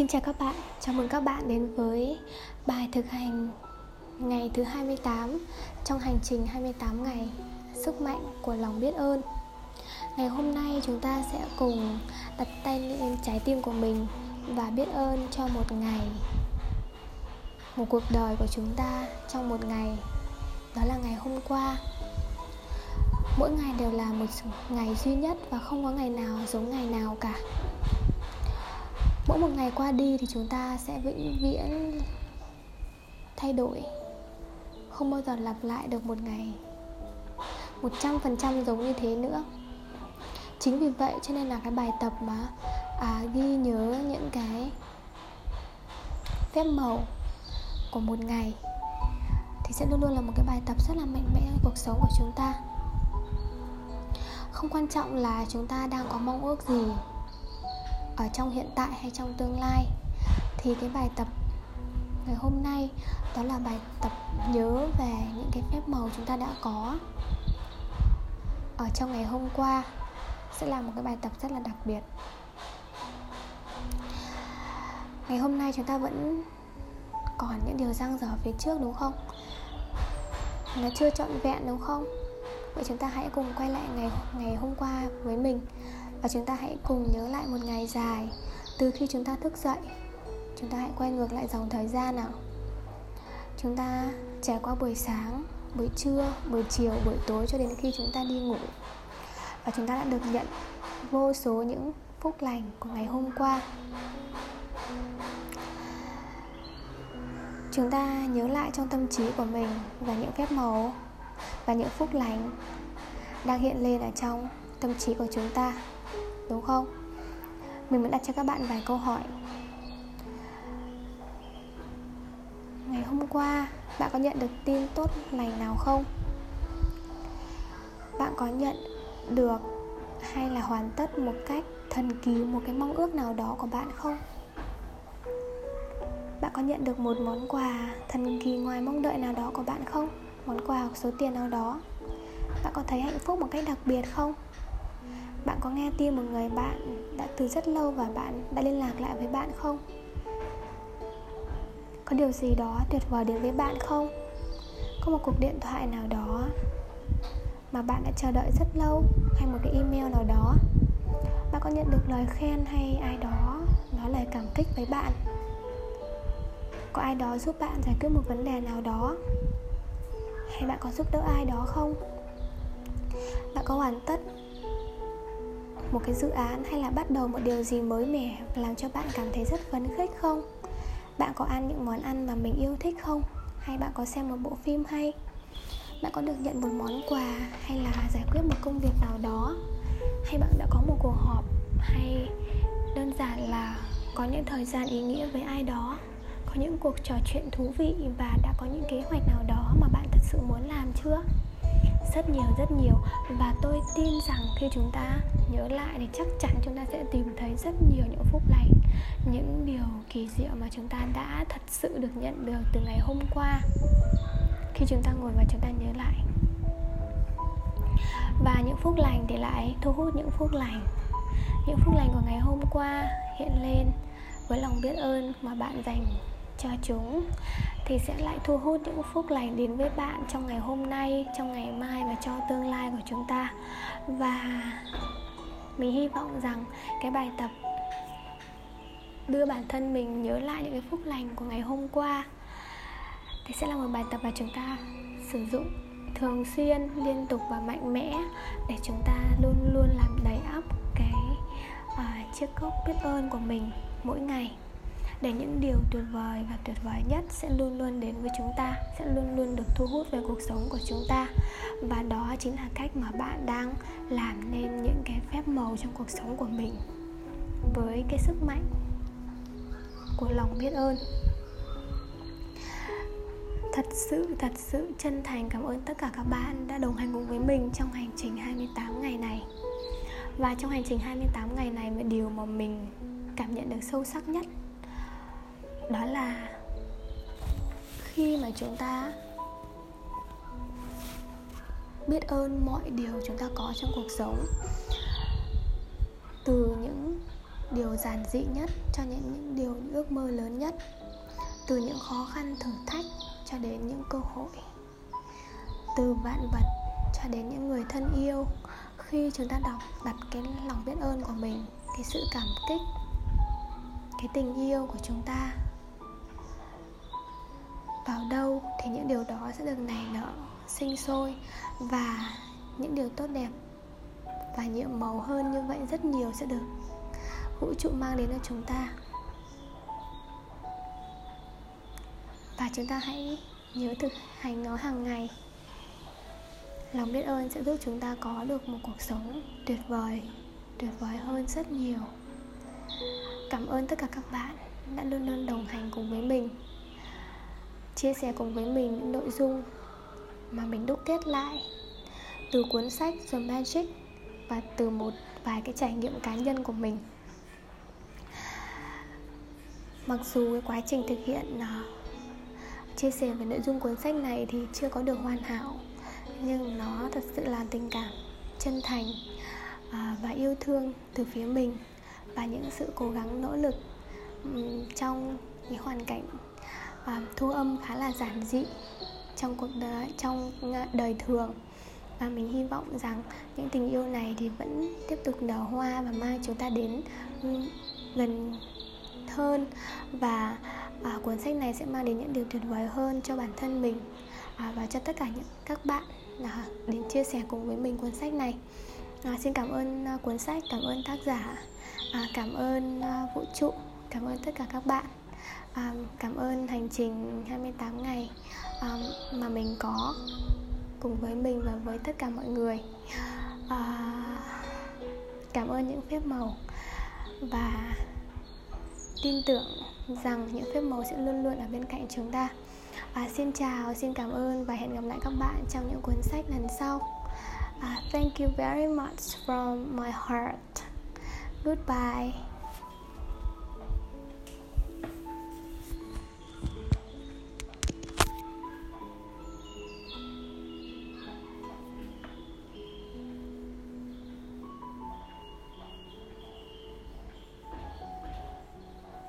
Xin chào các bạn, chào mừng các bạn đến với bài thực hành ngày thứ 28 trong hành trình 28 ngày sức mạnh của lòng biết ơn. Ngày hôm nay chúng ta sẽ cùng đặt tay lên trái tim của mình và biết ơn cho một ngày một cuộc đời của chúng ta trong một ngày. Đó là ngày hôm qua. Mỗi ngày đều là một ngày duy nhất và không có ngày nào giống ngày nào cả mỗi một ngày qua đi thì chúng ta sẽ vĩnh viễn thay đổi. Không bao giờ lặp lại được một ngày một trăm phần trăm giống như thế nữa. Chính vì vậy cho nên là cái bài tập mà à, ghi nhớ những cái phép màu của một ngày thì sẽ luôn luôn là một cái bài tập rất là mạnh mẽ trong cuộc sống của chúng ta. Không quan trọng là chúng ta đang có mong ước gì ở trong hiện tại hay trong tương lai. Thì cái bài tập ngày hôm nay, đó là bài tập nhớ về những cái phép màu chúng ta đã có ở trong ngày hôm qua, sẽ là một cái bài tập rất là đặc biệt. Ngày hôm nay chúng ta vẫn còn những điều răng dở phía trước, đúng không? Nó chưa trọn vẹn, đúng không? Vậy chúng ta hãy cùng quay lại ngày ngày hôm qua với mình và chúng ta hãy cùng nhớ lại một ngày dài từ khi chúng ta thức dậy. Chúng ta hãy quay ngược lại dòng thời gian nào. Chúng ta trải qua buổi sáng, buổi trưa, buổi chiều, buổi tối cho đến khi chúng ta đi ngủ. Và chúng ta đã được nhận vô số những phúc lành của ngày hôm qua. Chúng ta nhớ lại trong tâm trí của mình và những phép màu và những phúc lành đang hiện lên ở trong tâm trí của chúng ta đúng không? Mình muốn đặt cho các bạn vài câu hỏi. Ngày hôm qua, bạn có nhận được tin tốt lành nào không? Bạn có nhận được hay là hoàn tất một cách thần kỳ một cái mong ước nào đó của bạn không? Bạn có nhận được một món quà thần kỳ ngoài mong đợi nào đó của bạn không? Món quà hoặc số tiền nào đó? Bạn có thấy hạnh phúc một cách đặc biệt không? Bạn có nghe tin một người bạn đã từ rất lâu và bạn đã liên lạc lại với bạn không? Có điều gì đó tuyệt vời đến với bạn không? Có một cuộc điện thoại nào đó mà bạn đã chờ đợi rất lâu, hay một cái email nào đó bạn có nhận được lời khen hay ai đó nói lời cảm kích với bạn? Có ai đó giúp bạn giải quyết một vấn đề nào đó? Hay bạn có giúp đỡ ai đó không? Bạn có hoàn tất một cái dự án hay là bắt đầu một điều gì mới mẻ làm cho bạn cảm thấy rất phấn khích không? Bạn có ăn những món ăn mà mình yêu thích không? Hay bạn có xem một bộ phim hay? Bạn có được nhận một món quà hay là giải quyết một công việc nào đó? Hay bạn đã có một cuộc họp hay đơn giản là có những thời gian ý nghĩa với ai đó, có những cuộc trò chuyện thú vị và đã có những kế hoạch nào đó mà bạn thật sự muốn làm chưa? Rất nhiều rất nhiều. Và tôi tin rằng khi chúng ta nhớ lại thì chắc chắn chúng ta sẽ tìm thấy rất nhiều những phúc lành, những điều kỳ diệu mà chúng ta đã thật sự được nhận được từ ngày hôm qua. Khi chúng ta ngồi và chúng ta nhớ lại. Và những phúc lành thì lại thu hút những phúc lành. Những phúc lành của ngày hôm qua hiện lên với lòng biết ơn mà bạn dành cho chúng thì sẽ lại thu hút những phúc lành đến với bạn trong ngày hôm nay trong ngày mai và cho tương lai của chúng ta. Và mình hy vọng rằng cái bài tập đưa bản thân mình nhớ lại những cái phúc lành của ngày hôm qua thì sẽ là một bài tập mà chúng ta sử dụng thường xuyên liên tục và mạnh mẽ để chúng ta luôn luôn làm đầy ắp cái uh, chiếc cốc biết ơn của mình mỗi ngày để những điều tuyệt vời và tuyệt vời nhất sẽ luôn luôn đến với chúng ta sẽ luôn luôn được thu hút về cuộc sống của chúng ta. Và đó chính là cách mà bạn đang làm nên những cái phép màu trong cuộc sống của mình. Với cái sức mạnh của lòng biết ơn. Thật sự, thật sự chân thành cảm ơn tất cả các bạn đã đồng hành cùng với mình trong hành trình 28 ngày này. Và trong hành trình 28 ngày này, mà điều mà mình cảm nhận được sâu sắc nhất đó là khi mà chúng ta biết ơn mọi điều chúng ta có trong cuộc sống từ những điều giản dị nhất cho những, những điều những ước mơ lớn nhất từ những khó khăn thử thách cho đến những cơ hội từ vạn vật cho đến những người thân yêu. Khi chúng ta đọc đặt cái lòng biết ơn của mình cái sự cảm kích cái tình yêu của chúng ta vào đâu thì những điều đó sẽ được nảy nở, sinh sôi và những điều tốt đẹp và nhiệm màu hơn như vậy rất nhiều sẽ được vũ trụ mang đến cho chúng ta. Và chúng ta hãy nhớ thực hành nó hàng ngày. Lòng biết ơn sẽ giúp chúng ta có được một cuộc sống tuyệt vời tuyệt vời hơn rất nhiều. Cảm ơn tất cả các bạn đã luôn luôn đồng hành cùng với mình chia sẻ cùng với mình những nội dung mà mình đúc kết lại từ cuốn sách The Magic và từ một vài cái trải nghiệm cá nhân của mình. Mặc dù cái quá trình thực hiện uh, chia sẻ về nội dung cuốn sách này thì chưa có được hoàn hảo nhưng nó thật sự là tình cảm chân thành uh, và yêu thương từ phía mình và những sự cố gắng nỗ lực um, trong những hoàn cảnh à, thu âm khá là giản dị trong cuộc đời trong à, đời thường. Và mình hy vọng rằng những tình yêu này thì vẫn tiếp tục nở hoa và mang chúng ta đến gần hơn. Và à, cuốn sách này sẽ mang đến những điều tuyệt vời hơn cho bản thân mình à, và cho tất cả những các bạn à, đến chia sẻ cùng với mình cuốn sách này. À, xin cảm ơn à, cuốn sách cảm ơn tác giả à, cảm ơn à, vũ trụ cảm ơn tất cả các bạn à, cảm ơn hành trình 28 ngày à, mà mình có cùng với mình và với tất cả mọi người. À, cảm ơn những phép màu và tin tưởng rằng những phép màu sẽ luôn luôn ở bên cạnh chúng ta. À, xin chào xin cảm ơn và hẹn gặp lại các bạn trong những cuốn sách lần sau. À, thank you very much from my heart. Goodbye.